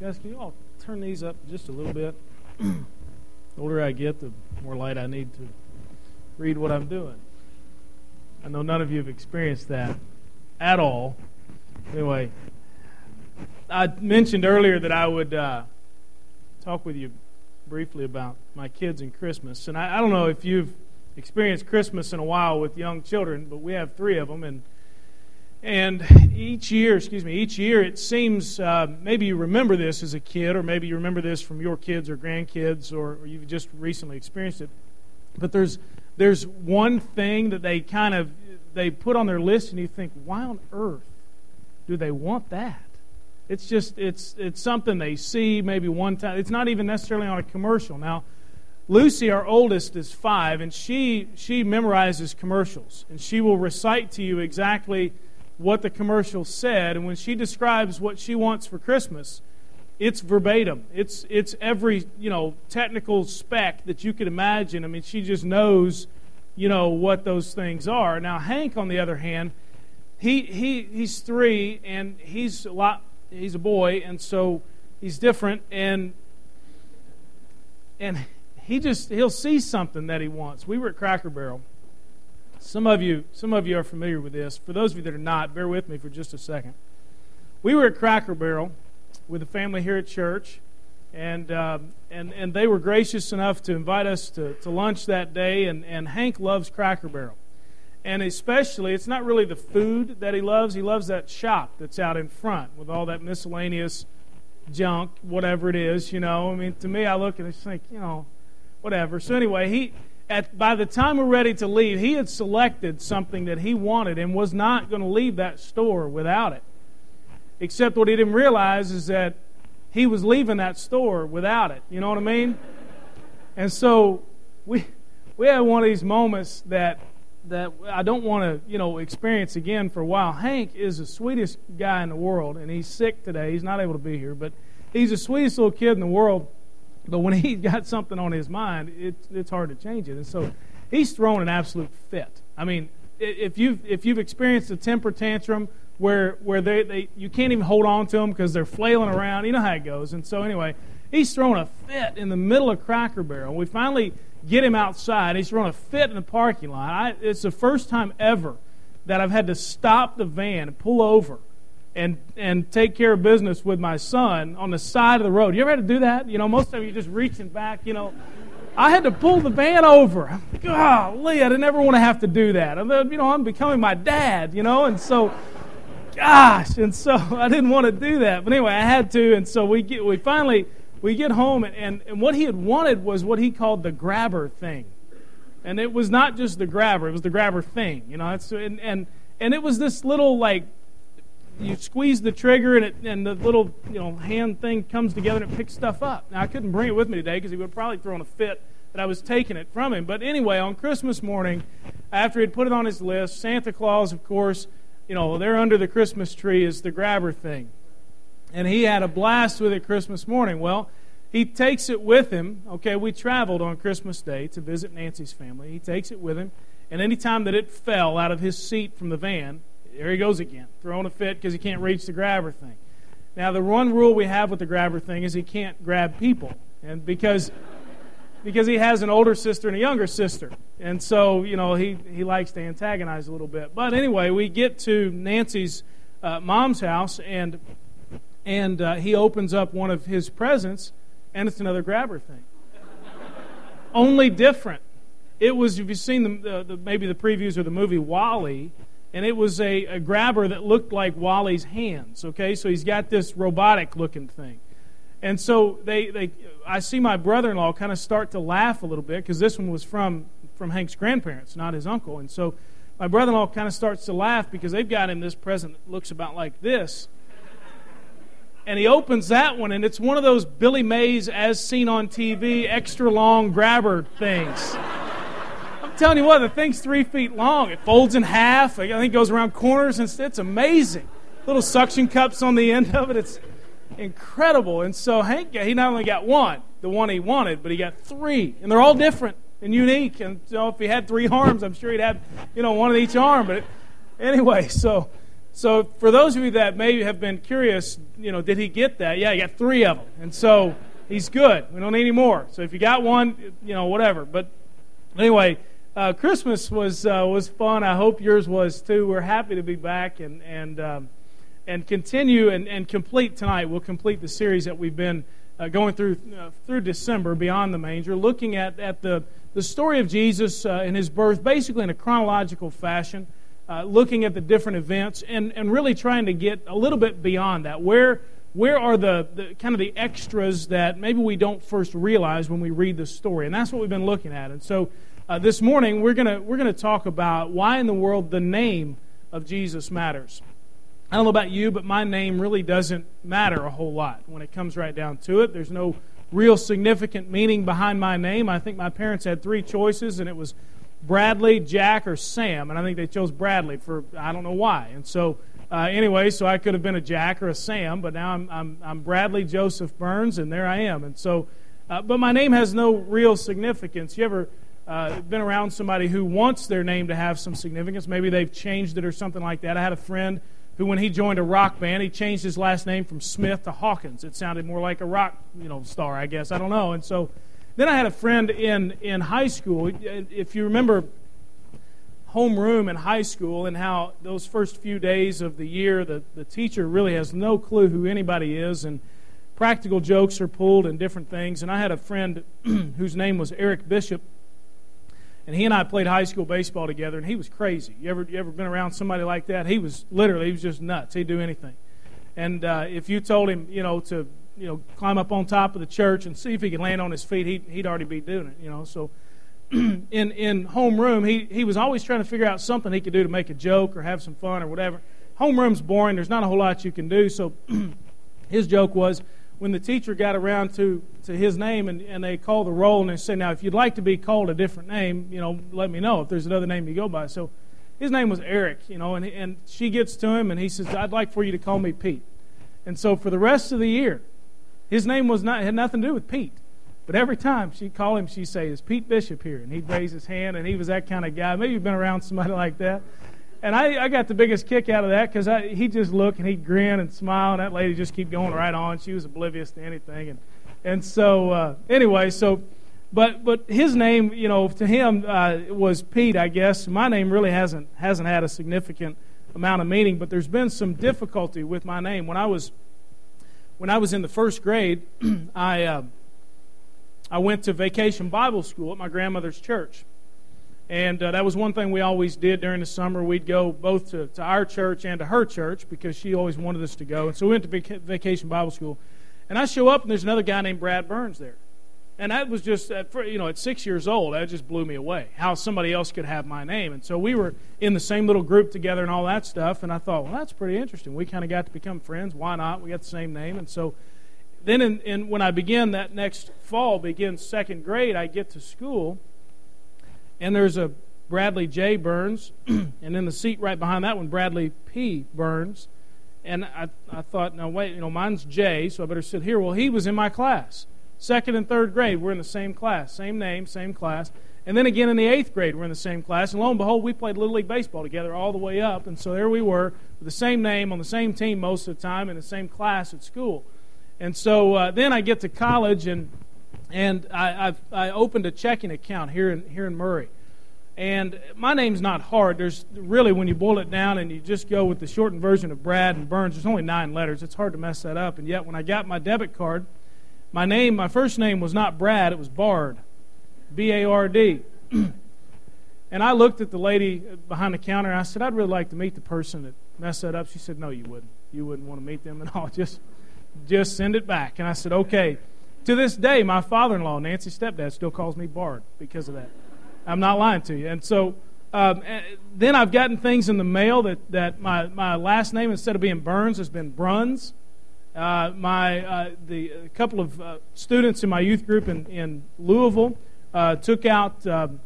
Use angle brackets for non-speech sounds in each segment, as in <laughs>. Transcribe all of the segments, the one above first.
Guys, can you all turn these up just a little bit? the older I get, the more light I need to read what I'm doing. I know none of you have experienced that at all. Anyway, I mentioned earlier that I would uh, talk with you briefly about my kids and Christmas. And I, I don't know if you've experienced Christmas in a while with young children, but we have three of them. And and each year, excuse me, each year it seems uh, maybe you remember this as a kid, or maybe you remember this from your kids or grandkids, or, or you've just recently experienced it. But there's there's one thing that they kind of they put on their list, and you think, why on earth do they want that? It's just it's it's something they see maybe one time. It's not even necessarily on a commercial. Now, Lucy, our oldest, is five, and she she memorizes commercials, and she will recite to you exactly what the commercial said, and when she describes what she wants for Christmas, it's verbatim. It's it's every you know technical spec that you could imagine. I mean, she just knows you know what those things are. Now Hank, on the other hand, he he he's three and he's a lot. He's a boy, and so he's different. And and he just he'll see something that he wants. We were at Cracker Barrel some of you, some of you are familiar with this. For those of you that are not, bear with me for just a second. We were at Cracker Barrel with a family here at church, and um, and and they were gracious enough to invite us to, to lunch that day. And, and Hank loves Cracker Barrel, and especially it's not really the food that he loves. He loves that shop that's out in front with all that miscellaneous junk, whatever it is. You know, I mean, to me, I look and I think, you know, whatever. So anyway, he at, by the time we're ready to leave, he had selected something that he wanted and was not going to leave that store without it. Except what he didn't realize is that he was leaving that store without it. You know what I mean? And so we we had one of these moments that that I don't want to you know experience again for a while. Hank is the sweetest guy in the world, and he's sick today. He's not able to be here, but he's the sweetest little kid in the world. But when <laughs> he's got something on his mind, it, it's hard to change it. And so he's thrown an absolute fit. I mean, if you've, if you've experienced a temper tantrum where, where they, they, you can't even hold on to them because they're flailing around, you know how it goes. And so, anyway, he's thrown a fit in the middle of Cracker Barrel. We finally get him outside. He's thrown a fit in the parking lot. I, it's the first time ever that I've had to stop the van and pull over and and take care of business with my son on the side of the road. You ever had to do that? You know, most of you just reaching back. You know, I had to pull the van over. Golly, I didn't ever want to have to do that. You know, I'm becoming my dad. You know, and so, gosh, and so <laughs> I didn't want to do that. But anyway, I had to, and so we get we finally we get home, and, and, and what he had wanted was what he called the grabber thing, and it was not just the grabber; it was the grabber thing. You know, it's and and and it was this little like you squeeze the trigger and, it, and the little you know hand thing comes together and it picks stuff up. Now I couldn't bring it with me today because he would have probably thrown a fit that I was taking it from him. But anyway, on Christmas morning, after he'd put it on his list, Santa Claus, of course, you know they're under the Christmas tree is the grabber thing, and he had a blast with it Christmas morning. Well. He takes it with him. Okay, we traveled on Christmas Day to visit Nancy's family. He takes it with him, and any time that it fell out of his seat from the van, there he goes again, throwing a fit because he can't reach the grabber thing. Now, the one rule we have with the grabber thing is he can't grab people, and because because he has an older sister and a younger sister, and so you know he he likes to antagonize a little bit. But anyway, we get to Nancy's uh, mom's house, and and uh, he opens up one of his presents, and it's another grabber thing. Only different. It was if you've seen the, the, maybe the previews of the movie WALL-E and it was a, a grabber that looked like WALL-E's hands. Okay, so he's got this robotic looking thing. And so they, they I see my brother in law kind of start to laugh a little bit because this one was from, from Hank's grandparents, not his uncle. And so my brother in law kind of starts to laugh because they've got him this present that looks about like this. And he opens that one, and it's one of those Billy Mays, as seen on TV, extra long grabber things telling you what, the thing's three feet long. It folds in half. I think it goes around corners, and it's amazing. Little suction cups on the end of it. It's incredible. And so Hank, he not only got one, the one he wanted, but he got three, and they're all different and unique. And so if he had three arms, I'm sure he'd have, you know, one of each arm. But anyway, <laughs> so So for those of you that may have been curious, you know, did he get that? Yeah, he got three of them. And so he's good. We don't need any more. So if you got one, you know, whatever. But anyway, uh, Christmas was uh, was fun. I hope yours was too. We're happy to be back and and um, and continue and, and complete tonight. We'll complete the series that we've been uh, going through uh, through December, beyond the manger, looking at at the the story of Jesus uh, and his birth, basically in a chronological fashion uh, looking at the different events and, and really trying to get a little bit beyond that. Where, where are the, the kind of the extras that maybe we don't first realize when we read the story? And that's what we've been looking at. And so uh, this morning we're going we're to talk about why in the world the name of Jesus matters. I don't know about you, but my name really doesn't matter a whole lot when it comes right down to it. There's no real significant meaning behind my name. I think my parents had three choices, and it was Bradley, Jack, or Sam, and I think they chose Bradley for I don't know why. And so, uh, anyway, so I could have been a Jack or a Sam, but now I'm I'm, I'm Bradley Joseph Burns, and there I am. And so, uh, but my name has no real significance. You ever uh, been around somebody who wants their name to have some significance? Maybe they've changed it or something like that. I had a friend who, when he joined a rock band, he changed his last name from Smith to Hawkins. It sounded more like a rock, you know, star, I guess. I don't know. And so then I had a friend in, in high school. If you remember homeroom in high school and how those first few days of the year, the, the teacher really has no clue who anybody is, and practical jokes are pulled and different things. And I had a friend <clears throat> whose name was Eric Bishop, and he and I played high school baseball together, and he was crazy. You ever, you ever been around somebody like that? He was literally, he was just nuts. He'd do anything. And uh, if you told him, you know, to you know, climb up on top of the church and see if he could land on his feet, he'd, he'd already be doing it, you know. So <clears throat> in, in homeroom, he, he was always trying to figure out something he could do to make a joke or have some fun or whatever. Homeroom's boring. There's not a whole lot you can do. So <clears throat> his joke was when the teacher got around to, to his name and, and they called the roll and they said, now, if you'd like to be called a different name, you know, let me know if there's another name you go by. So his name was Eric, you know, and, and she gets to him and he says, I'd like for you to call me Pete. And so for the rest of the year, his name was not had nothing to do with Pete. But every time she'd call him, she'd say, Is Pete Bishop here? And he'd raise his hand, and he was that kind of guy. Maybe you've been around somebody <laughs> like that. And I, I got the biggest kick out of that because he'd just look and he'd grin and smile, and that lady just keep going right on. She was oblivious to anything. And, and so, uh, anyway, so, but, but his name, you know, to him uh, was Pete, I guess. My name really hasn't, hasn't had a significant amount of meaning, but there's been some difficulty with my name. When I was when I was in the first grade, <clears throat> I, uh, I went to vacation Bible school at my grandmother's church. And uh, that was one thing we always did during the summer. We'd go both to, to our church and to her church because she always wanted us to go. And so we went to vac- vacation Bible school. And I show up, and there's another guy named Brad Burns there. And that was just, at, you know, at six years old, that just blew me away. How somebody else could have my name. And so we were in the same little group together and all that stuff. And I thought, well, that's pretty interesting. We kind of got to become friends. Why not? We got the same name. And so then in, in, when I begin that next fall, begin second grade, I get to school. And there's a Bradley J. Burns. <clears throat> and in the seat right behind that one, Bradley P. Burns. And I, I thought, no, wait, you know, mine's J, so I better sit here. Well, he was in my class. Second and third grade, we're in the same class, same name, same class. And then again in the eighth grade, we're in the same class. And lo and behold, we played Little League Baseball together all the way up. And so there we were with the same name on the same team most of the time in the same class at school. And so uh, then I get to college and and I, I've, I opened a checking account here in here in Murray. And my name's not hard. There's really, when you boil it down and you just go with the shortened version of Brad and Burns, there's only nine letters. It's hard to mess that up. And yet, when I got my debit card, my name, my first name was not Brad, it was Bard. B A R D. <clears throat> and I looked at the lady behind the counter and I said, I'd really like to meet the person that messed that up. She said, No, you wouldn't. You wouldn't want to meet them at all. <laughs> Just just send it back. And I said, Okay. To this day, my father in law, Nancy's stepdad, still calls me Bard because of that. I'm not lying to you. And so um, eh, then I've gotten things in the mail that, that my, my last name, instead of being Burns, has been Bruns. Uh, my uh, the a couple of uh, students in my youth group in, in Louisville uh, took out um,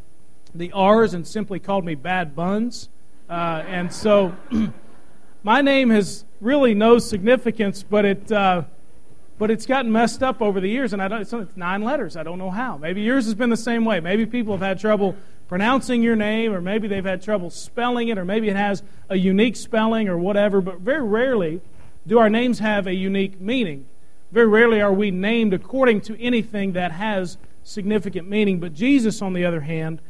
the R's and simply called me Bad Buns, uh, and so <clears throat> my name has really no significance, but it uh, but it's gotten messed up over the years, and I don't, it's nine letters. I don't know how. Maybe yours has been the same way. Maybe people have had trouble pronouncing your name, or maybe they've had trouble spelling it, or maybe it has a unique spelling or whatever, but very rarely do our names have a unique meaning. Very rarely are we named according to anything that has significant meaning. But Jesus, on the other hand,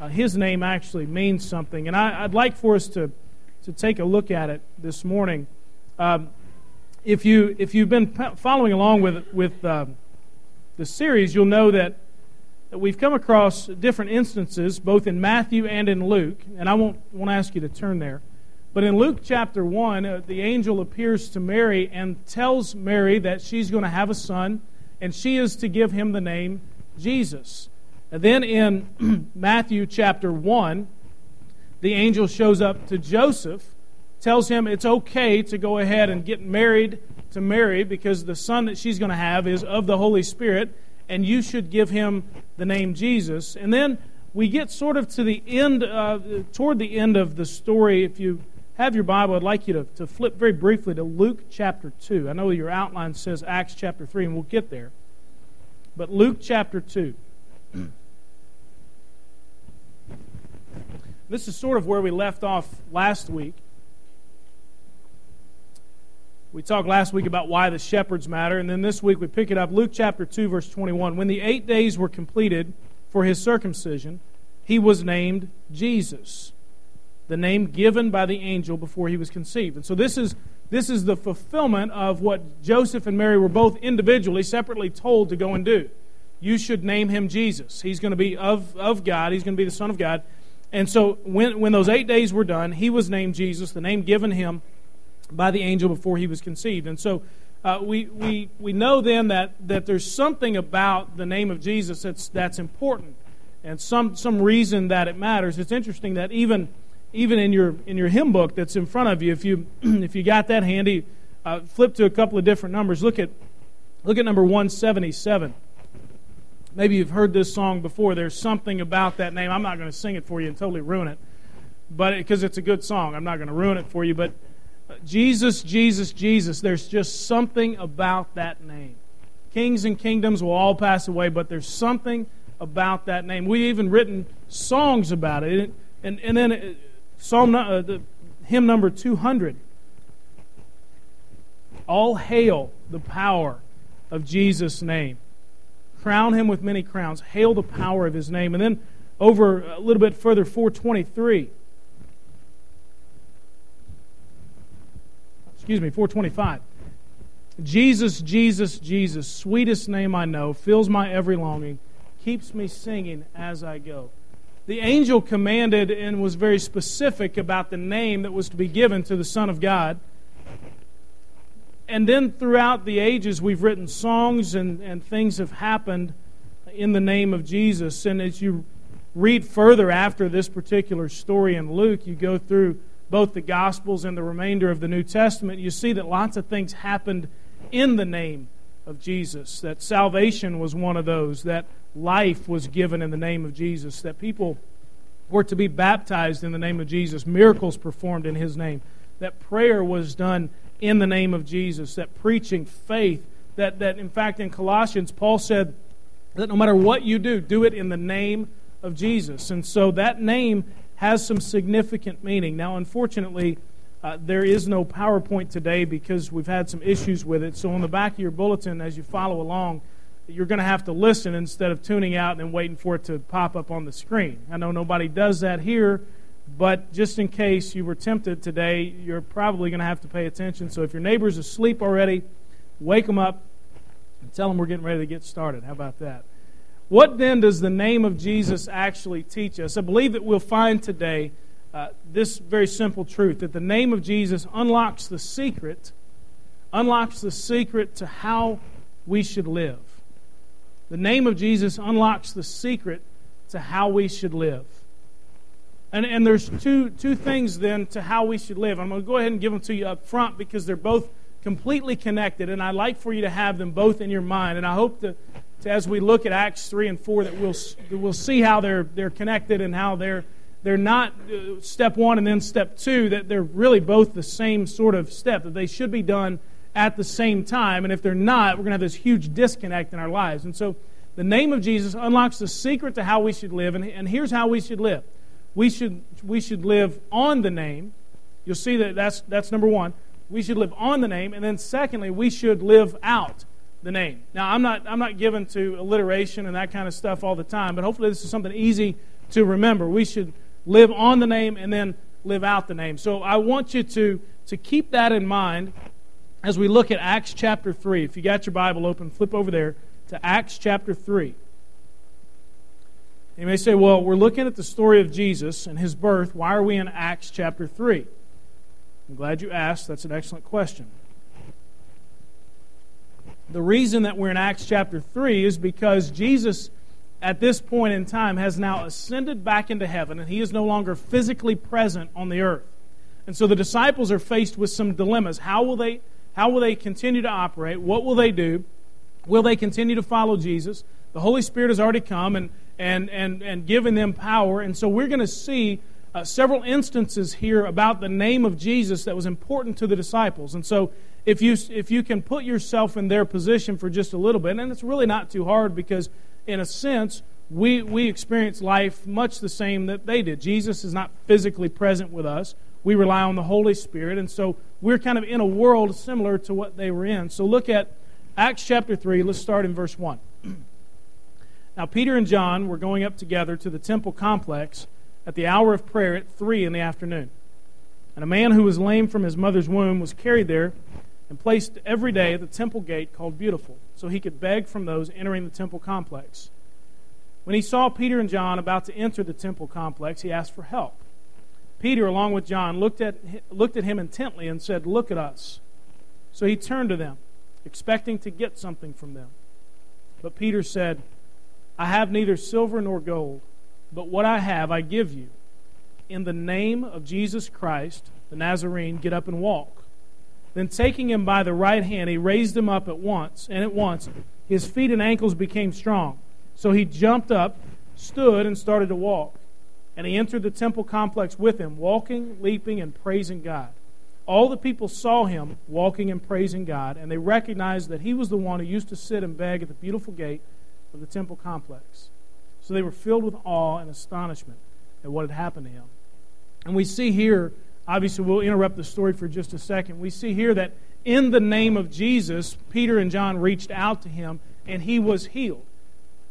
uh, his name actually means something. And I, would like for us to, to take a look at it this morning. Um, if, you, if you've been following along with, with um, the series, you'll know that that we've come across different instances, both in Matthew and in Luke, and I won't, won't ask you to turn there. But in Luke chapter 1, uh, the angel appears to Mary and tells Mary that she's going to have a son, and she is to give him the name Jesus. And then in <clears throat> Matthew chapter 1, the angel shows up to Joseph, tells him it's okay to go ahead and get married to Mary because the son that she's going to have is of the Holy Spirit, and you should give him the name Jesus. And then we get sort of to the end, uh, toward the end of the story. If you have your Bible, I'd like you to, to flip very briefly to Luke chapter 2. I know your outline says Acts chapter 3, and we'll get there. But Luke chapter 2. this is sort of where we left off last week. We talked last week about why the shepherds matter, and then this week we pick it up. Luke chapter 2, verse 21. When the eight days were completed for his circumcision, he was named Jesus, the name given by the angel before he was conceived. And so this is, this is the fulfillment of what Joseph and Mary were both individually, separately told to go and do. You should name him Jesus. He's going to be of, of God, he's going to be the Son of God. And so when, when those eight days were done, he was named Jesus, the name given him by the angel before he was conceived. And so uh, we, we, we know then that, that there's something about the name of Jesus that's, that's important and some, some reason that it matters. It's interesting that even, even in, your, in your hymn book that's in front of you, if you, <clears throat> if you got that handy, uh, flip to a couple of different numbers. Look at, look at number 177. Maybe you've heard this song before. There's something about that name. I'm not going to sing it for you and totally ruin it, but because it, it's a good song, I'm not going to ruin it for you. But Jesus, Jesus, Jesus. There's just something about that name. Kings and kingdoms will all pass away, but there's something about that name. We've even written songs about it. And, and then uh, Psalm, uh, the hymn number 200. All hail the power of Jesus' name. Crown him with many crowns. Hail the power of his name. And then over a little bit further, 423. Excuse me, 425. Jesus, Jesus, Jesus, sweetest name I know, fills my every longing, keeps me singing as I go. The angel commanded and was very specific about the name that was to be given to the Son of God. And then throughout the ages, we've written songs and, and things have happened in the name of Jesus. And as you read further after this particular story in Luke, you go through both the Gospels and the remainder of the New Testament, you see that lots of things happened in the name of Jesus. That salvation was one of those, that life was given in the name of Jesus, that people were to be baptized in the name of Jesus, miracles performed in His name, that prayer was done in the name of Jesus, that preaching faith, that, that in fact in Colossians, Paul said that no matter what you do, do it in the name of Jesus. And so that name has some significant meaning. Now, unfortunately, uh, there is no PowerPoint today because we've had some issues with it. So, on the back of your bulletin, as you follow along, you're going to have to listen instead of tuning out and waiting for it to pop up on the screen. I know nobody does that here, but just in case you were tempted today, you're probably going to have to pay attention. So, if your neighbor's asleep already, wake them up and tell them we're getting ready to get started. How about that? What then does the name of Jesus actually teach us? I believe that we'll find today uh, this very simple truth that the name of Jesus unlocks the secret, unlocks the secret to how we should live. The name of Jesus unlocks the secret to how we should live. And, and there's two, two things then to how we should live. I'm going to go ahead and give them to you up front because they're both completely connected, and I'd like for you to have them both in your mind. And I hope that as we look at Acts 3 and 4 that we'll, we'll see how they're, they're connected and how they're, they're not uh, step one and then step two, that they're really both the same sort of step, that they should be done at the same time. And if they're not, we're going to have this huge disconnect in our lives. And so The name of Jesus unlocks the secret to how we should live, and, and here's how we should live. We should, we should live on the name. You'll see that that's, that's number one. We should live on the name, and then secondly, we should live out the name. Now, I'm not, I'm not given to alliteration and that kind of stuff all the time, but hopefully this is something easy to remember. We should live on the name and then live out the name. So I want you to, to keep that in mind as we look at Acts chapter 3. If you got your Bible open, flip over there to Acts chapter 3. You may say, well, we're looking at the story of Jesus and his birth. Why are we in Acts chapter 3? I'm glad you asked. That's an excellent question. The reason that we're in Acts chapter 3 is because Jesus, at this point in time, has now ascended back into heaven and he is no longer physically present on the earth. And so the disciples are faced with some dilemmas. How will they, how will they continue to operate? What will they do? Will they continue to follow Jesus? The Holy Spirit has already come and, and, and, and given them power. And so we're going to see uh, several instances here about the name of Jesus that was important to the disciples. And so if you, if you can put yourself in their position for just a little bit, and it's really not too hard because, in a sense, we, we experience life much the same that they did. Jesus is not physically present with us. We rely on the Holy Spirit. And so we're kind of in a world similar to what they were in. So look at Acts chapter 3, let's start in verse 1. <clears throat> now, Peter and John were going up together to the temple complex at the hour of prayer at 3 in the afternoon. And a man who was lame from his mother's womb was carried there and placed every day at the temple gate called Beautiful, so he could beg from those entering the temple complex. When he saw Peter and John about to enter the temple complex, he asked for help. Peter, along with John, looked at, looked at him intently and said, Look at us. So he turned to them expecting to get something from them. But Peter said, I have neither silver nor gold, but what I have I give you. In the name of Jesus Christ, the Nazarene, get up and walk. Then taking him by the right hand, he raised him up at once, and at once his feet and ankles became strong. So he jumped up, stood, and started to walk. And he entered the temple complex with him, walking, leaping, and praising God. All the people saw him walking and praising God, and they recognized that he was the one who used to sit and beg at the beautiful gate of the temple complex. So they were filled with awe and astonishment at what had happened to him. And we see here, obviously, we'll interrupt the story for just a second. We see here that in the name of Jesus, Peter and John reached out to him, and he was healed.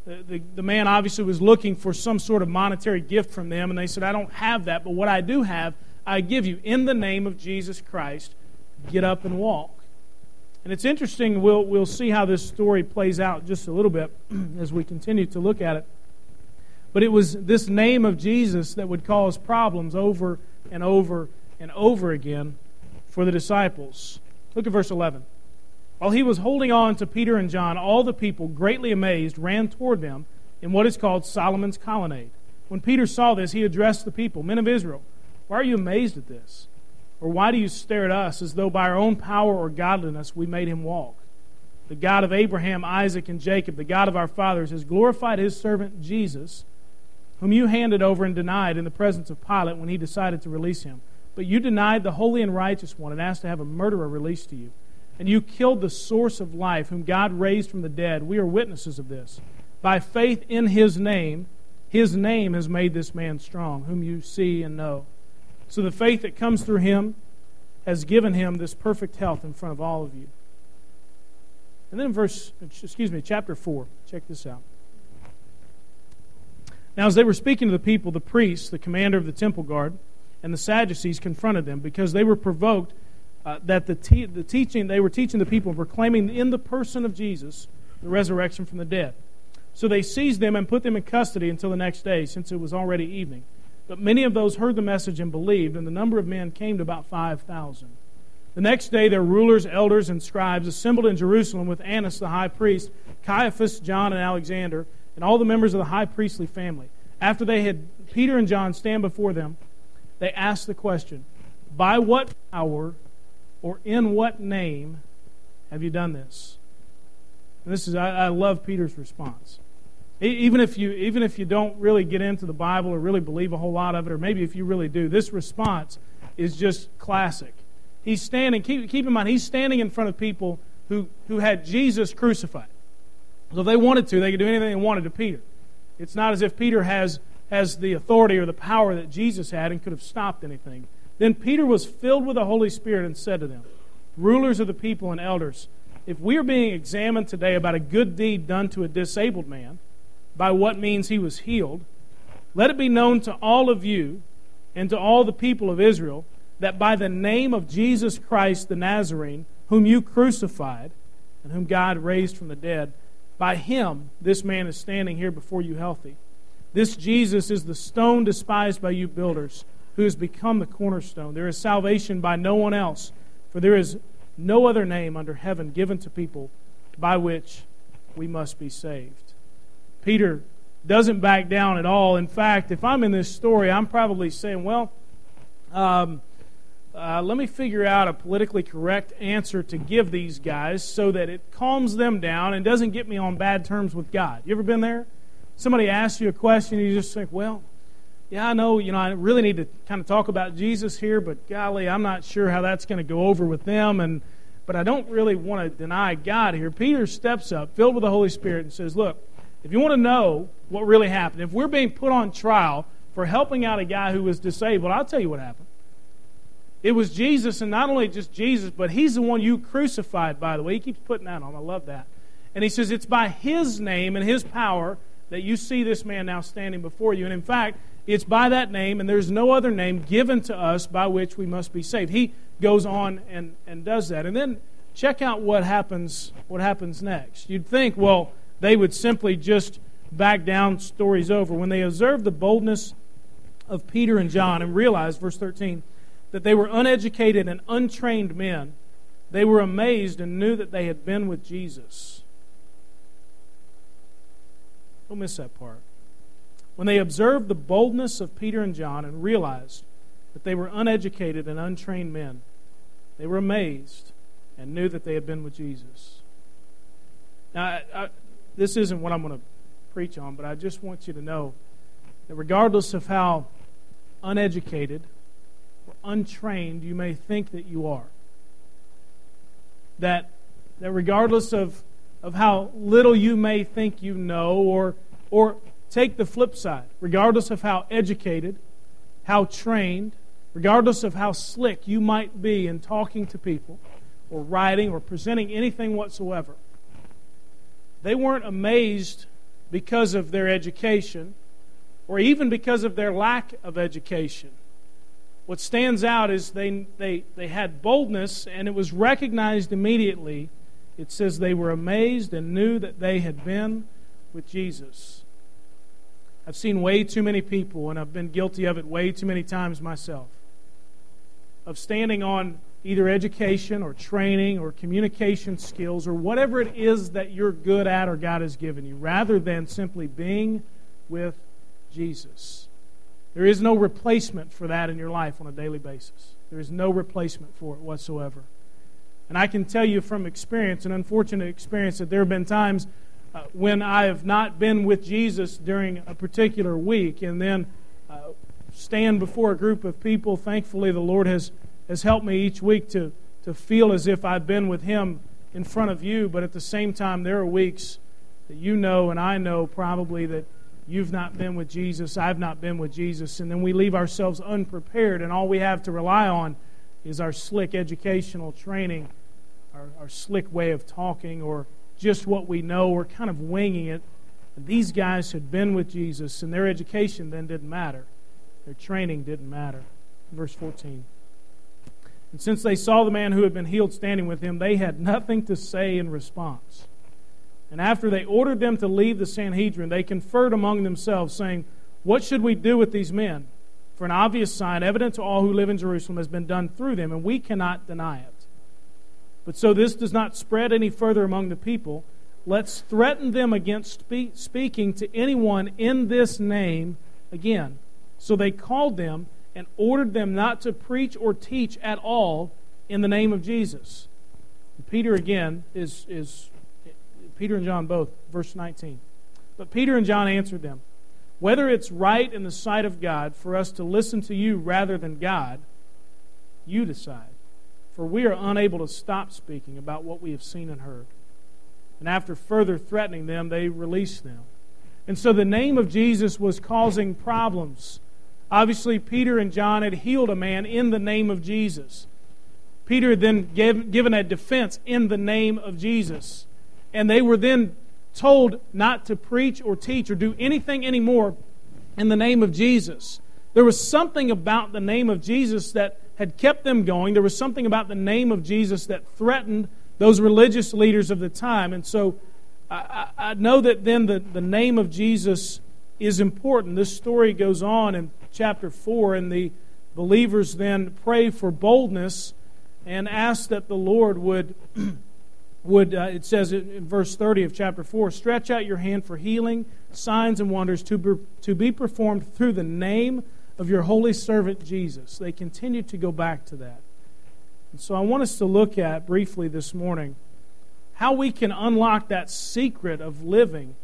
The, the, the, man obviously was looking for some sort of monetary gift from them, and they said, I don't have that, but what I do have I give you. In the name of Jesus Christ, get up and walk. And it's interesting, we'll, we'll see how this story plays out just a little bit <clears throat> as we continue to look at it. But it was this name of Jesus that would cause problems over and over and over again for the disciples. Look at verse 11. While he was holding on to Peter and John, all the people, greatly amazed, ran toward them in what is called Solomon's colonnade. When Peter saw this, he addressed the people Men of Israel, why are you amazed at this? Or why do you stare at us as though by our own power or godliness we made him walk? The God of Abraham, Isaac, and Jacob, the God of our fathers, has glorified his servant Jesus, whom you handed over and denied in the presence of Pilate when he decided to release him. But you denied the holy and righteous one and asked to have a murderer released to you. And you killed the source of life, whom God raised from the dead. We are witnesses of this. By faith in his name, his name has made this man strong, whom you see and know. So the faith that comes through him has given him this perfect health in front of all of you. And then verse, excuse me, chapter 4, check this out. Now, as they were speaking to the people, the priests, the commander of the temple guard, and the Sadducees confronted them because they were provoked uh, that the, te- the teaching they were teaching the people, proclaiming in the person of Jesus the resurrection from the dead. So they seized them and put them in custody until the next day, since it was already evening. But many of those heard the message and believed, and the number of men came to about 5,000. The next day, their rulers, elders, and scribes assembled in Jerusalem with Annas the high priest, Caiaphas, John, and Alexander, and all the members of the high priestly family. After they had Peter and John stand before them, they asked the question By what power or in what name have you done this? And this is, I, I love Peter's response. Even if you even if you don't really get into the Bible or really believe a whole lot of it, or maybe if you really do, this response is just classic. He's standing. Keep, keep in mind, he's standing in front of people who who had Jesus crucified. So if they wanted to, they could do anything they wanted to Peter. It's not as if Peter has, has the authority or the power that Jesus had and could have stopped anything. Then Peter was filled with the Holy Spirit and said to them, Rulers of the people and elders, if we are being examined today about a good deed done to a disabled man, by what means he was healed, let it be known to all of you and to all the people of Israel that by the name of Jesus Christ the Nazarene, whom you crucified and whom God raised from the dead, by him this man is standing here before you healthy. This Jesus is the stone despised by you builders, who has become the cornerstone. There is salvation by no one else, for there is no other name under heaven given to people by which we must be saved. Peter doesn't back down at all. In fact, if I'm in this story, I'm probably saying, well, um, uh, let me figure out a politically correct answer to give these guys so that it calms them down and doesn't get me on bad terms with God. You ever been there? Somebody asks you a question, and you just think, well, yeah, I know, you know, I really need to kind of talk about Jesus here, but golly, I'm not sure how that's going to go over with them, and but I don't really want to deny God here. Peter steps up, filled with the Holy Spirit, and says, Look, if you want to know what really happened, if we're being put on trial for helping out a guy who was disabled, I'll tell you what happened. It was Jesus, and not only just Jesus, but he's the one you crucified, by the way. He keeps putting that on. I love that. And he says, It's by his name and his power that you see this man now standing before you. And in fact, it's by that name, and there's no other name given to us by which we must be saved. He goes on and, and does that. And then check out what happens what happens next. You'd think, well, they would simply just back down, stories over. When they observed the boldness of Peter and John and realized, verse 13, that they were uneducated and untrained men, they were amazed and knew that they had been with Jesus. Don't miss that part. When they observed the boldness of Peter and John and realized that they were uneducated and untrained men, they were amazed and knew that they had been with Jesus. Now, I, I, this isn't what I'm going to preach on, but I just want you to know that regardless of how uneducated untrained you may think that you are, that, that regardless of, of how little you may think you know, or, or take the flip side, regardless of how educated, how trained, regardless of how slick you might be in talking to people, or writing, or presenting anything whatsoever they weren't amazed because of their education or even because of their lack of education. What stands out is they, they, they had boldness and it was recognized immediately. It says they were amazed and knew that they had been with Jesus. I've seen way too many people, and I've been guilty of it way too many times myself, of standing on either education or training or communication skills or whatever it is that you're good at or God has given you, rather than simply being with Jesus. There is no replacement for that in your life on a daily basis. There is no replacement for it whatsoever. And I can tell you from experience, an unfortunate experience, that there have been times uh, when I have not been with Jesus during a particular week and then uh, stand before a group of people. Thankfully, the Lord has has helped me each week to, to feel as if I've been with Him in front of you, but at the same time, there are weeks that you know and I know probably that you've not been with Jesus, I've not been with Jesus, and then we leave ourselves unprepared, and all we have to rely on is our slick educational training, our, our slick way of talking, or just what we know. We're kind of winging it. And these guys had been with Jesus, and their education then didn't matter. Their training didn't matter. Verse 14. And since they saw the man who had been healed standing with him, they had nothing to say in response. And after they ordered them to leave the Sanhedrin, they conferred among themselves, saying, What should we do with these men? For an obvious sign, evident to all who live in Jerusalem, has been done through them, and we cannot deny it. But so this does not spread any further among the people, let's threaten them against speaking to anyone in this name again. So they called them and ordered them not to preach or teach at all in the name of Jesus. Peter again is, is Peter and John both, verse 19. But Peter and John answered them, Whether it's right in the sight of God for us to listen to you rather than God, you decide. For we are unable to stop speaking about what we have seen and heard. And after further threatening them, they released them. And so the name of Jesus was causing problems. Obviously, Peter and John had healed a man in the name of Jesus. Peter had then gave, given a defense in the name of Jesus. And they were then told not to preach or teach or do anything anymore in the name of Jesus. There was something about the name of Jesus that had kept them going. There was something about the name of Jesus that threatened those religious leaders of the time. And so I, I know that then the, the name of Jesus is important. This story goes on in chapter 4, and the believers then pray for boldness and ask that the Lord would, <clears throat> would uh, it says in verse 30 of chapter 4, stretch out your hand for healing, signs, and wonders to be, to be performed through the name of your holy servant Jesus. They continue to go back to that. And so I want us to look at briefly this morning how we can unlock that secret of living,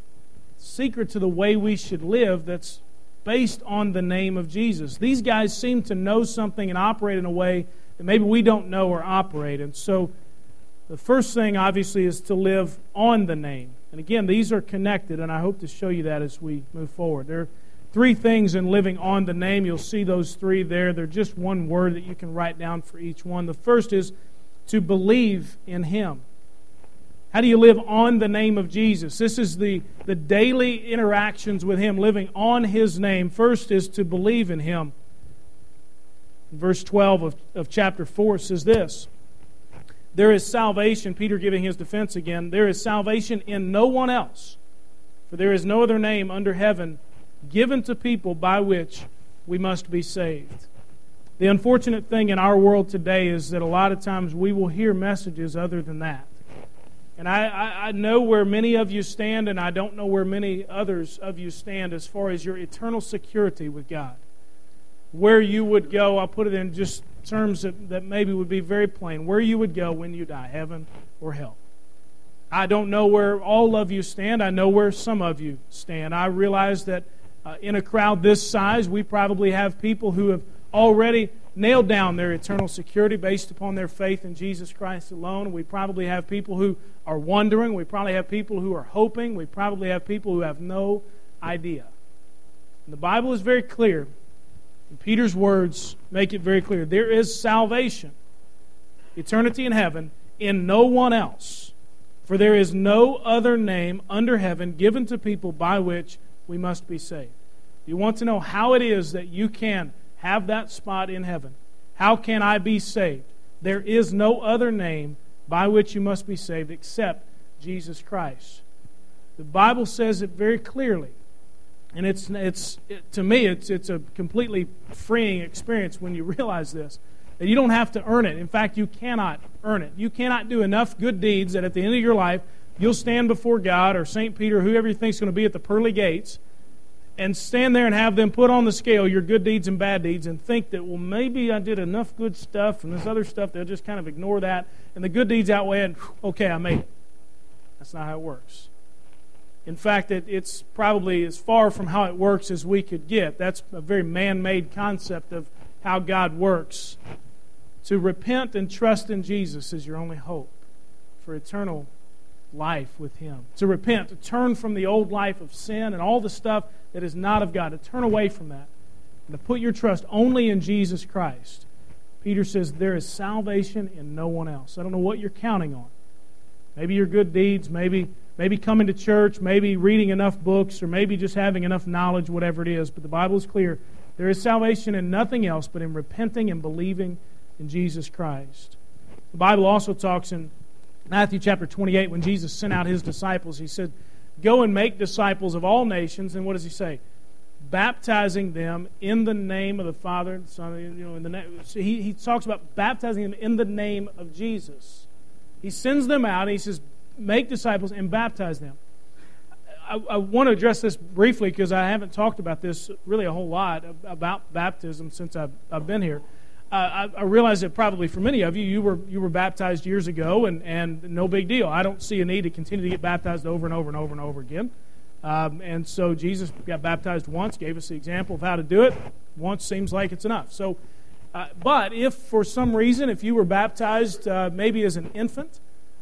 secret to the way we should live that's based on the name of Jesus. These guys seem to know something and operate in a way that maybe we don't know or operate. And so the first thing, obviously, is to live on the name. And again, these are connected, and I hope to show you that as we move forward. There are three things in living on the name. You'll see those three there. They're just one word that you can write down for each one. The first is to believe in Him. How do you live on the name of Jesus? This is the, the daily interactions with Him, living on His name. First is to believe in Him. Verse 12 of, of chapter 4 says this There is salvation, Peter giving his defense again, there is salvation in no one else, for there is no other name under heaven given to people by which we must be saved. The unfortunate thing in our world today is that a lot of times we will hear messages other than that. And I, I, I, know where many of you stand, and I don't know where many others of you stand as far as your eternal security with God. Where you would go, I'll put it in just terms that, that maybe would be very plain. Where you would go when you die, heaven or hell. I don't know where all of you stand. I know where some of you stand. I realize that uh, in a crowd this size, we probably have people who have already nailed down their eternal security based upon their faith in Jesus Christ alone. We probably have people who are wondering. We probably have people who are hoping. We probably have people who have no idea. And the Bible is very clear. And Peter's words make it very clear. There is salvation, eternity in heaven, in no one else. For there is no other name under heaven given to people by which we must be saved. Do You want to know how it is that you can have that spot in heaven? How can I be saved? There is no other name by which you must be saved except Jesus Christ. The Bible says it very clearly. And it's, it's it, to me, it's, it's a completely freeing experience when you realize this. That you don't have to earn it. In fact, you cannot earn it. You cannot do enough good deeds that at the end of your life, you'll stand before God or St. Peter, whoever you think is going to be at the pearly gates, and stand there and have them put on the scale your good deeds and bad deeds and think that, well, maybe I did enough good stuff and this other stuff, they'll just kind of ignore that. And the good deeds outweigh it. Okay, I made it. That's not how it works. In fact, it, it's probably as far from how it works as we could get. That's a very man made concept of how God works. To repent and trust in Jesus is your only hope for eternal life with Him. To repent, to turn from the old life of sin and all the stuff that is not of God, to turn away from that, and to put your trust only in Jesus Christ. Peter says there is salvation in no one else. I don't know what you're counting on. Maybe your good deeds, maybe maybe coming to church, maybe reading enough books, or maybe just having enough knowledge, whatever it is. But the Bible is clear. There is salvation in nothing else but in repenting and believing in Jesus Christ. The Bible also talks in Matthew chapter 28, when Jesus sent out his disciples, he said, Go and make disciples of all nations. And what does he say? Baptizing them in the name of the Father, the Son, you know, in the name. So he, he talks about baptizing them in the name of Jesus. He sends them out and he says, Make disciples and baptize them. I, I want to address this briefly because I haven't talked about this really a whole lot about baptism since I've, I've been here uh, I, I, realize that probably for many of you, you were you were baptized years ago, and and no big deal. I don't see a need to continue to get baptized over and over and over and over again. Um, and so Jesus got baptized once, gave us the example of how to do it. Once seems like it's enough. So, uh, but if for some reason, if you were baptized uh, maybe as an infant,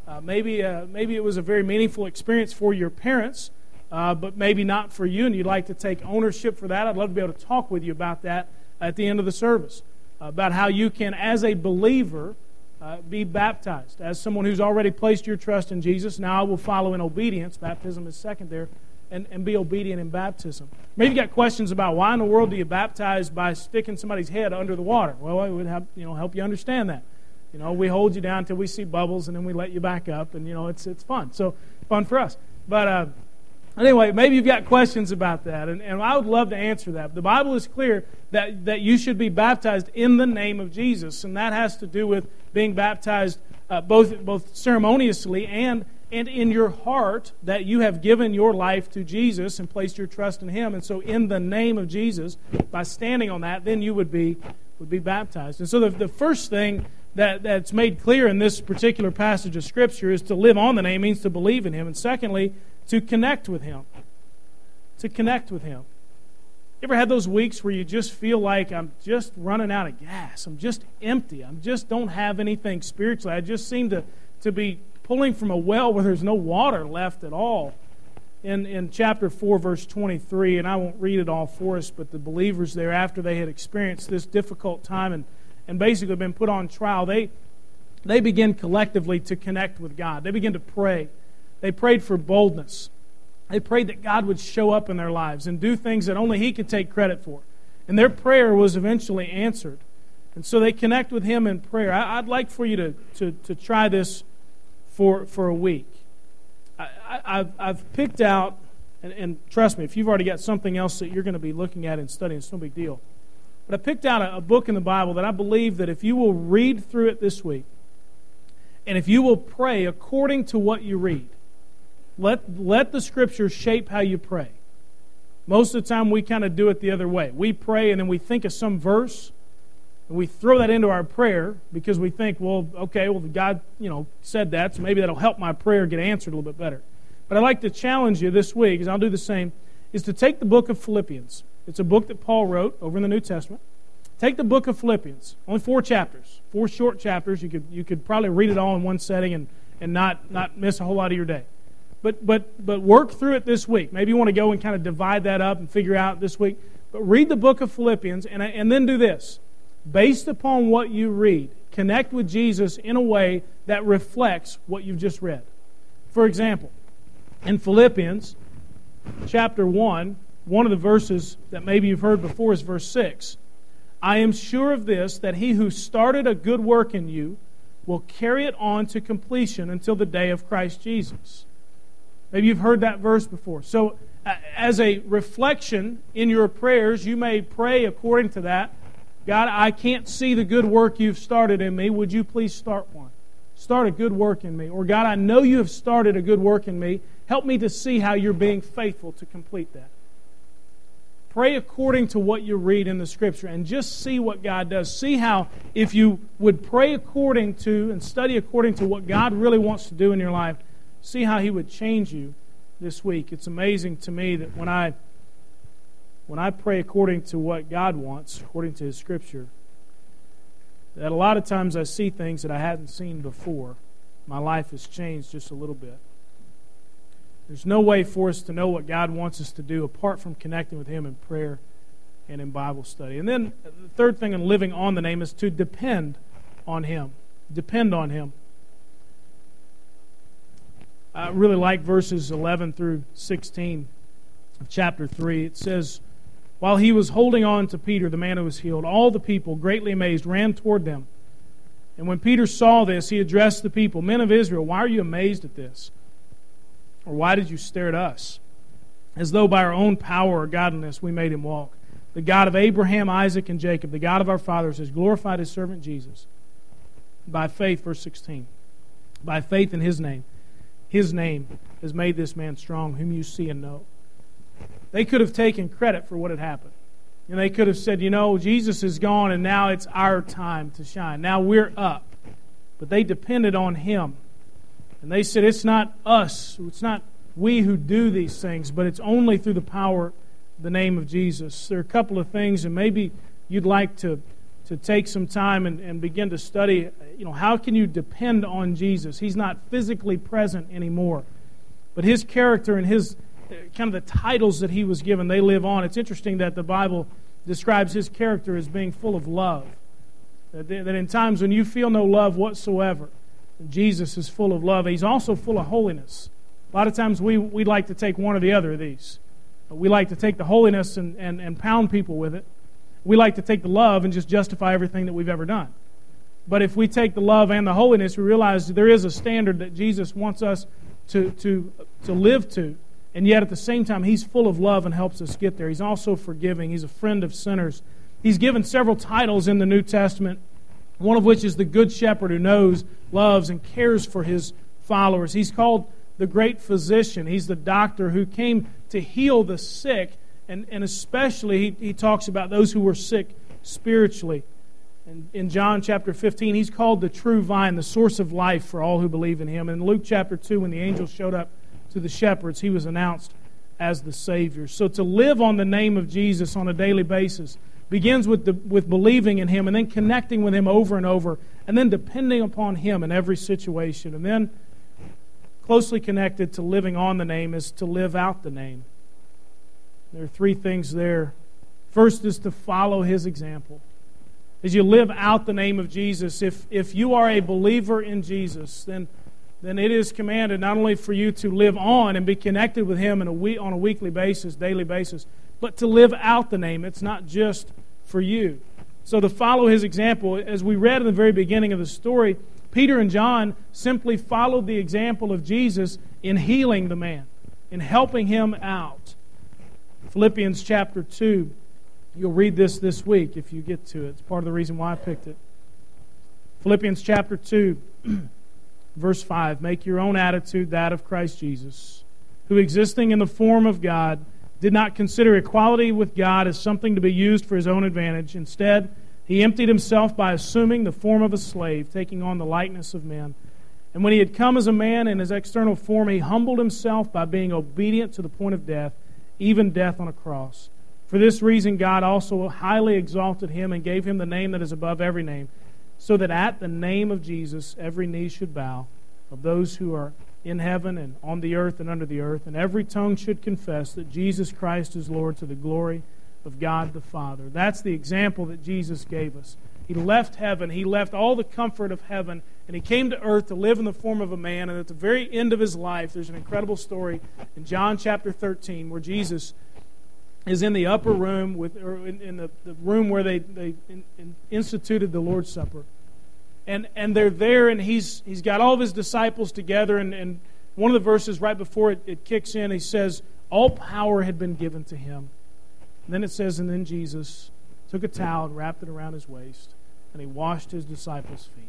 Uh, maybe, uh, maybe it was a very meaningful experience for your parents, uh, but maybe not for you, and you'd like to take ownership for that. I'd love to be able to talk with you about that at the end of the service, about how you can, as a believer, uh, be baptized. As someone who's already placed your trust in Jesus, now I will follow in obedience. Baptism is second there. And, and be obedient in baptism. Maybe you got questions about why in the world do you baptize by sticking somebody's head under the water? Well, it would have, you know, help you understand that. You know, we hold you down until we see bubbles, and then we let you back up, and you know, it's it's fun. So fun for us. But uh, anyway, maybe you've got questions about that, and, and I would love to answer that. The Bible is clear that that you should be baptized in the name of Jesus, and that has to do with being baptized uh, both, both ceremoniously and, and in your heart that you have given your life to Jesus and placed your trust in Him. And so, in the name of Jesus, by standing on that, then you would be, would be baptized. And so, the, the first thing that, that's made clear in this particular passage of Scripture is to live on the name means to believe in Him. And secondly, to connect with Him. To connect with Him. You ever had those weeks where you just feel like I'm just running out of gas? I'm just empty. I just don't have anything spiritually. I just seem to, to be pulling from a well where there's no water left at all. In, in chapter 4, verse 23, and I won't read it all for us, but the believers there, after they had experienced this difficult time and, and basically been put on trial, they, they begin collectively to connect with God. They begin to pray. They prayed for boldness. They prayed that God would show up in their lives and do things that only He could take credit for. And their prayer was eventually answered. And so they connect with Him in prayer. I, would like for you to, to, to try this for, for a week. I, have picked out, and, and, trust me, if you've already got something else that you're going to be looking at and studying, it's no big deal. But I picked out a, a book in the Bible that I believe that if you will read through it this week, and if you will pray according to what you read, let, let the scriptures shape how you pray. Most of the time, we kind of do it the other way. We pray and then we think of some verse and we throw that into our prayer because we think, well, okay, well, God, you know, said that, so maybe that'll help my prayer get answered a little bit better. But I'd like to challenge you this week, as I'll do the same, is to take the book of Philippians. It's a book that Paul wrote over in the New Testament. Take the book of Philippians. Only four chapters, four short chapters. You could, you could probably read it all in one setting and, and not, not miss a whole lot of your day. But, but, but work through it this week. Maybe you want to go and kind of divide that up and figure out this week. But read the book of Philippians and, and then do this. Based upon what you read, connect with Jesus in a way that reflects what you've just read. For example, in Philippians chapter 1, one of the verses that maybe you've heard before is verse 6. I am sure of this, that he who started a good work in you will carry it on to completion until the day of Christ Jesus. Maybe you've heard that verse before. So, as a reflection in your prayers, you may pray according to that. God, I can't see the good work you've started in me. Would you please start one? Start a good work in me. Or, God, I know you have started a good work in me. Help me to see how you're being faithful to complete that. Pray according to what you read in the Scripture and just see what God does. See how, if you would pray according to and study according to what God really wants to do in your life, see how he would change you this week. It's amazing to me that when I when I pray according to what God wants, according to his scripture, that a lot of times I see things that I hadn't seen before. My life has changed just a little bit. There's no way for us to know what God wants us to do apart from connecting with him in prayer and in Bible study. And then the third thing in living on the name is to depend on him. Depend on him. I really like verses 11 through 16 of chapter 3. It says, While he was holding on to Peter, the man who was healed, all the people, greatly amazed, ran toward them. And when Peter saw this, he addressed the people Men of Israel, why are you amazed at this? Or why did you stare at us? As though by our own power or godliness we made him walk. The God of Abraham, Isaac, and Jacob, the God of our fathers, has glorified his servant Jesus. By faith, verse 16. By faith in his name his name has made this man strong, whom you see and know. They could have taken credit for what had happened. And they could have said, you know, Jesus is gone and now it's our time to shine. Now we're up. But they depended on him. And they said, it's not us, it's not we who do these things, but it's only through the power the name of Jesus. There are a couple of things, and maybe you'd like to to take some time and, and begin to study, you know, how can you depend on Jesus? He's not physically present anymore. But his character and his kind of the titles that he was given, they live on. It's interesting that the Bible describes his character as being full of love. That, that in times when you feel no love whatsoever, Jesus is full of love. He's also full of holiness. A lot of times we, we like to take one or the other of these. We like to take the holiness and, and, and pound people with it. We like to take the love and just justify everything that we've ever done. But if we take the love and the holiness, we realize there is a standard that Jesus wants us to, to, to live to. And yet at the same time, He's full of love and helps us get there. He's also forgiving, He's a friend of sinners. He's given several titles in the New Testament, one of which is the Good Shepherd who knows, loves, and cares for His followers. He's called the great physician. He's the doctor who came to heal the sick, and, and especially he, he talks about those who were sick spiritually. And in John chapter 15, he's called the true vine, the source of life for all who believe in him. In Luke chapter 2, when the angels showed up to the shepherds, he was announced as the Savior. So to live on the name of Jesus on a daily basis begins with, the, with believing in him and then connecting with him over and over and then depending upon him in every situation. And then closely connected to living on the name is to live out the name. There are three things there. First is to follow his example. As you live out the name of Jesus, if, if you are a believer in Jesus, then, then it is commanded not only for you to live on and be connected with him a week, on a weekly basis, daily basis, but to live out the name. It's not just for you. So to follow his example, as we read in the very beginning of the story, Peter and John simply followed the example of Jesus in healing the man, in helping him out. Philippians chapter 2. You'll read this this week if you get to it. It's part of the reason why I picked it. Philippians chapter 2, <clears throat> verse 5. Make your own attitude that of Christ Jesus, who existing in the form of God, did not consider equality with God as something to be used for his own advantage. Instead, he emptied himself by assuming the form of a slave, taking on the likeness of men. And when he had come as a man in his external form, he humbled himself by being obedient to the point of death, even death on a cross. For this reason, God also highly exalted him and gave him the name that is above every name, so that at the name of Jesus every knee should bow, of those who are in heaven and on the earth and under the earth, and every tongue should confess that Jesus Christ is Lord to the glory of God the Father. That's the example that Jesus gave us. He left heaven, he left all the comfort of heaven, and he came to earth to live in the form of a man. And at the very end of his life, there's an incredible story in John chapter 13 where Jesus is in the upper room with, or in, in the, the room where they, they in, in instituted the Lord's Supper. And, and they're there, and he's, he's got all of his disciples together. And, and one of the verses right before it, it kicks in, he says, All power had been given to him and then it says, and then Jesus took a towel and wrapped it around his waist, and he washed his disciples' feet.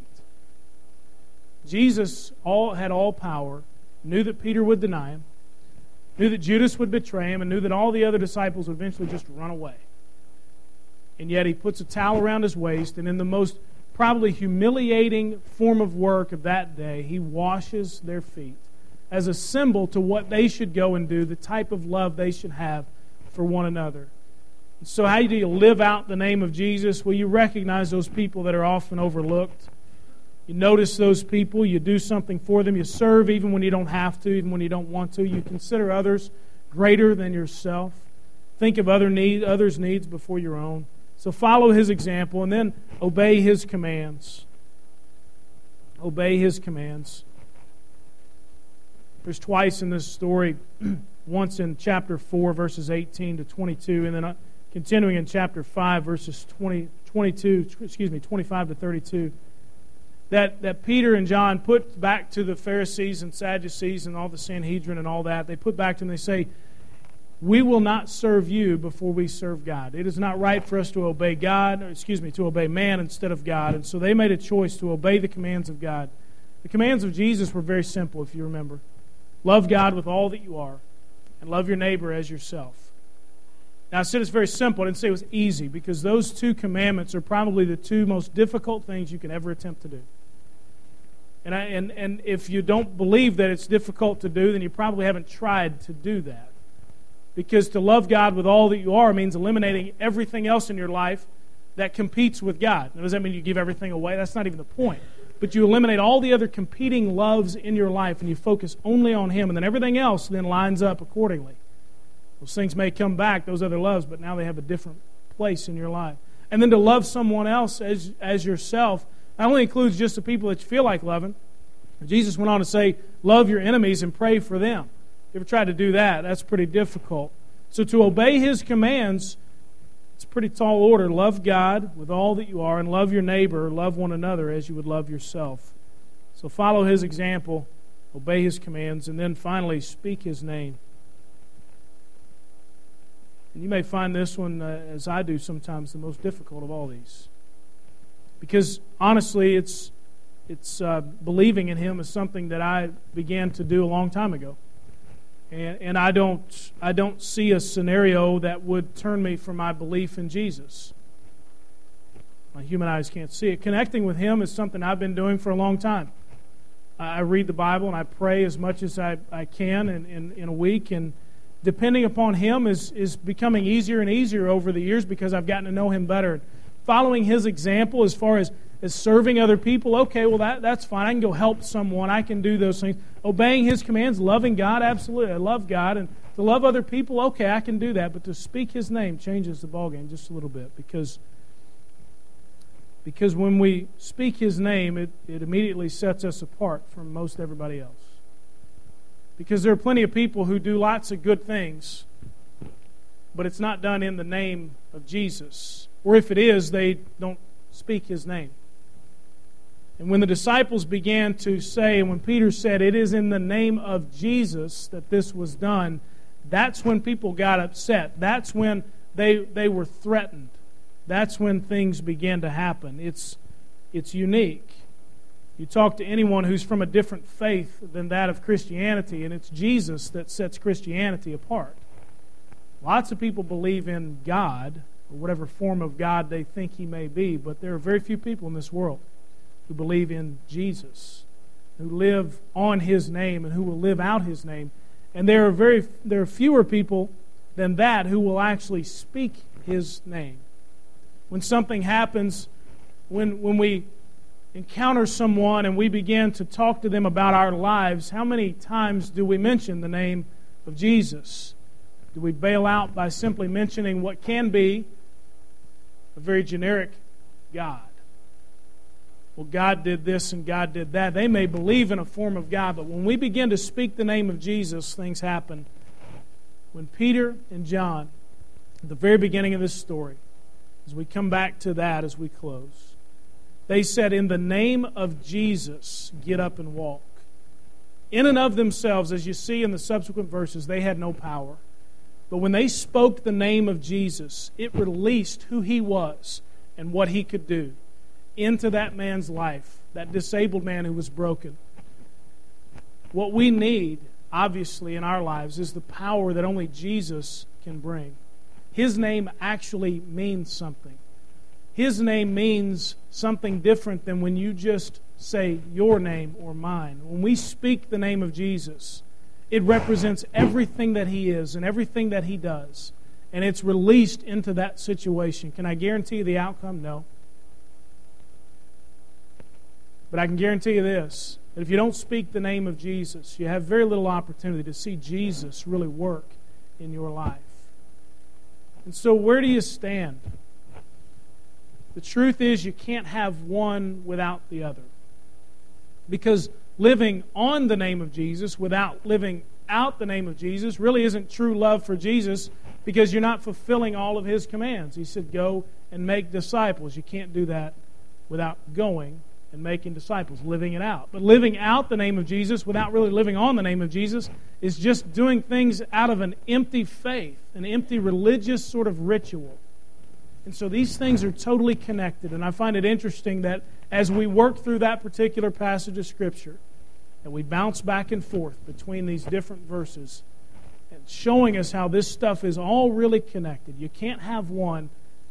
Jesus all, had all power, knew that Peter would deny him, knew that Judas would betray him, and knew that all the other disciples would eventually just run away. And yet he puts a towel around his waist, and in the most probably humiliating form of work of that day, he washes their feet as a symbol to what they should go and do, the type of love they should have for one another. So, how do you live out the name of Jesus? Well, you recognize those people that are often overlooked. You notice those people. You do something for them. You serve even when you don't have to, even when you don't want to. You consider others greater than yourself. Think of other need, others' needs before your own. So, follow his example and then obey his commands. Obey his commands. There's twice in this story, <clears throat> once in chapter 4, verses 18 to 22, and then uh, continuing in chapter 5, verses 20, 22, excuse me, 25 to 32, that, that Peter and John put back to the Pharisees and Sadducees and all the Sanhedrin and all that, they put back to them, they say, we will not serve you before we serve God. It is not right for us to obey God, excuse me, to obey man instead of God. And so they made a choice to obey the commands of God. The commands of Jesus were very simple, if you remember. Love God with all that you are, and love your neighbor as yourself. Now, I said it's very simple. I didn't say it was easy because those two commandments are probably the two most difficult things you can ever attempt to do. And, I, and, and if you don't believe that it's difficult to do, then you probably haven't tried to do that. Because to love God with all that you are means eliminating everything else in your life that competes with God. Now, does that mean you give everything away? That's not even the point. But you eliminate all the other competing loves in your life and you focus only on Him, and then everything else then lines up accordingly. Those things may come back, those other loves, but now they have a different place in your life. And then to love someone else as, as yourself not only includes just the people that you feel like loving. Jesus went on to say, Love your enemies and pray for them. You ever tried to do that? That's pretty difficult. So to obey His commands it's a pretty tall order. Love God with all that you are and love your neighbor, love one another as you would love yourself. So follow his example, obey his commands, and then finally speak his name. And you may find this one, uh, as I do sometimes, the most difficult of all these. Because honestly, it's, it's uh, believing in him is something that I began to do a long time ago. And, and I, don't, I don't see a scenario that would turn me from my belief in Jesus. My human eyes can't see it. Connecting with Him is something I've been doing for a long time. I read the Bible and I pray as much as I, I can in, in, in a week. And depending upon Him is, is becoming easier and easier over the years because I've gotten to know Him better. Following His example as far as is serving other people, okay, well, that, that's fine. I can go help someone. I can do those things. Obeying His commands, loving God, absolutely. I love God. And to love other people, okay, I can do that. But to speak His name changes the ballgame just a little bit because, because when we speak His name, it, it immediately sets us apart from most everybody else. Because there are plenty of people who do lots of good things, but it's not done in the name of Jesus. Or if it is, they don't speak His name. And when the disciples began to say, and when Peter said, It is in the name of Jesus that this was done, that's when people got upset. That's when they, they were threatened. That's when things began to happen. It's, it's unique. You talk to anyone who's from a different faith than that of Christianity, and it's Jesus that sets Christianity apart. Lots of people believe in God, or whatever form of God they think he may be, but there are very few people in this world who believe in Jesus, who live on his name and who will live out his name. And there are very there are fewer people than that who will actually speak his name. When something happens, when when we encounter someone and we begin to talk to them about our lives, how many times do we mention the name of Jesus? Do we bail out by simply mentioning what can be a very generic God? Well, God did this and God did that. They may believe in a form of God, but when we begin to speak the name of Jesus, things happen. When Peter and John, at the very beginning of this story, as we come back to that as we close, they said, In the name of Jesus, get up and walk. In and of themselves, as you see in the subsequent verses, they had no power. But when they spoke the name of Jesus, it released who he was and what he could do into that man's life, that disabled man who was broken. What we need, obviously, in our lives is the power that only Jesus can bring. His name actually means something. His name means something different than when you just say your name or mine. When we speak the name of Jesus, it represents everything that He is and everything that He does. And it's released into that situation. Can I guarantee the outcome? No. But I can guarantee you this that if you don't speak the name of Jesus, you have very little opportunity to see Jesus really work in your life. And so, where do you stand? The truth is, you can't have one without the other. Because living on the name of Jesus without living out the name of Jesus really isn't true love for Jesus because you're not fulfilling all of his commands. He said, Go and make disciples. You can't do that without going and making disciples, living it out. But living out the name of Jesus without really living on the name of Jesus is just doing things out of an empty faith, an empty religious sort of ritual. And so these things are totally connected. And I find it interesting that as we work through that particular passage of Scripture, and we bounce back and forth between these different verses, and showing us how this stuff is all really connected. You can't have one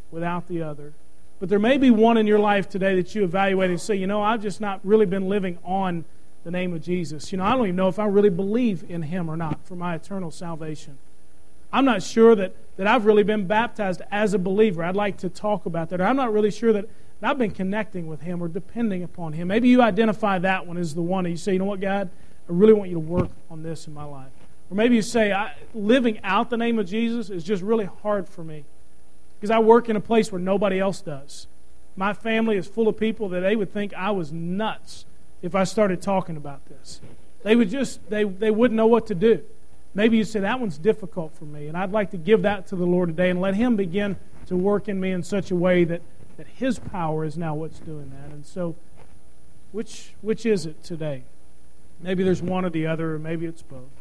without the other. But there may be one in your life today that you evaluate and say, you know, I've just not really been living on the name of Jesus. You know, I don't even know if I really believe in Him or not for my eternal salvation. I'm not sure that, that I've really been baptized as a believer. I'd like to talk about that. Or I'm not really sure that, that I've been connecting with Him or depending upon Him. Maybe you identify that one as the one and you say, you know what, God, I really want you to work on this in my life. Or maybe you say, living out the name of Jesus is just really hard for me because I work in a place where nobody else does. My family is full of people that they would think I was nuts if I started talking about this. They would just, they, they wouldn't know what to do. Maybe you say, that one's difficult for me. And I'd like to give that to the Lord today and let Him begin to work in me in such a way that, that His power is now what's doing that. And so, which, which is it today? Maybe there's one or the other, or maybe it's both.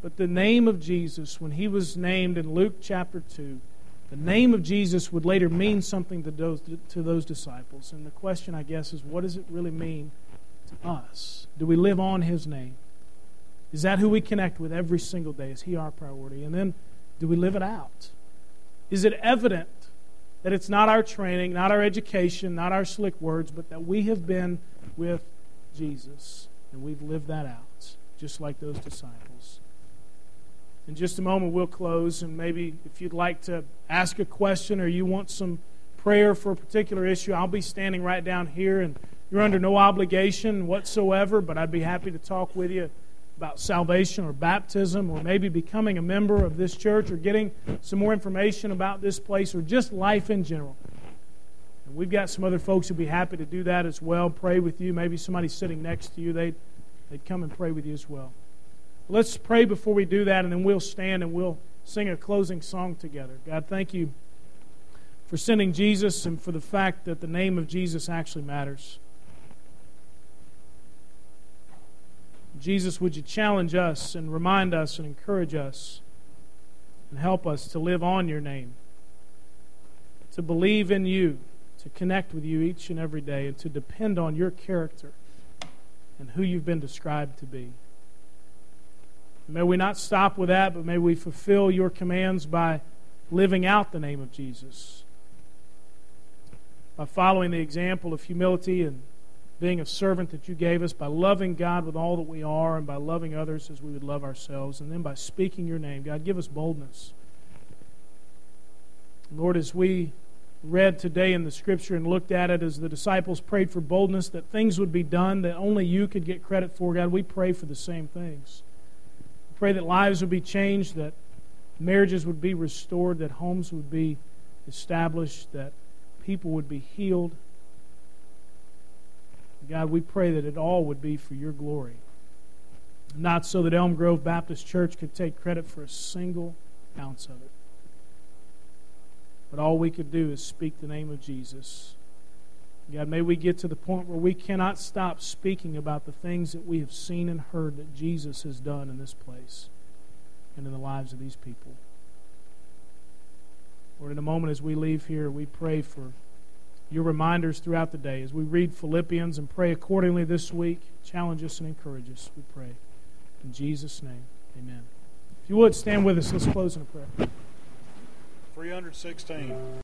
But the name of Jesus, when he was named in Luke chapter 2, the name of Jesus would later mean something to those, to those disciples. And the question, I guess, is what does it really mean to us? Do we live on his name? Is that who we connect with every single day? Is he our priority? And then do we live it out? Is it evident that it's not our training, not our education, not our slick words, but that we have been with Jesus and we've lived that out, just like those disciples? In just a moment, we'll close, and maybe if you'd like to ask a question or you want some prayer for a particular issue, I'll be standing right down here, and you're under no obligation whatsoever, but I'd be happy to talk with you about salvation or baptism or maybe becoming a member of this church or getting some more information about this place or just life in general. And we've got some other folks who'd be happy to do that as well, pray with you. Maybe somebody sitting next to you, they'd, they'd come and pray with you as well. Let's pray before we do that, and then we'll stand and we'll sing a closing song together. God, thank you for sending Jesus and for the fact that the name of Jesus actually matters. Jesus, would you challenge us and remind us and encourage us and help us to live on your name, to believe in you, to connect with you each and every day, and to depend on your character and who you've been described to be. May we not stop with that, but may we fulfill your commands by living out the name of Jesus. By following the example of humility and being a servant that you gave us, by loving God with all that we are, and by loving others as we would love ourselves, and then by speaking your name. God, give us boldness. Lord, as we read today in the scripture and looked at it as the disciples prayed for boldness, that things would be done that only you could get credit for, God, we pray for the same things. Pray that lives would be changed, that marriages would be restored, that homes would be established, that people would be healed. God, we pray that it all would be for your glory. Not so that Elm Grove Baptist Church could take credit for a single ounce of it. But all we could do is speak the name of Jesus God, may we get to the point where we cannot stop speaking about the things that we have seen and heard that Jesus has done in this place and in the lives of these people. Lord, in a moment as we leave here, we pray for your reminders throughout the day. As we read Philippians and pray accordingly this week, challenge us and encourage us, we pray. In Jesus' name, amen. If you would, stand with us. Let's close in a prayer. 316.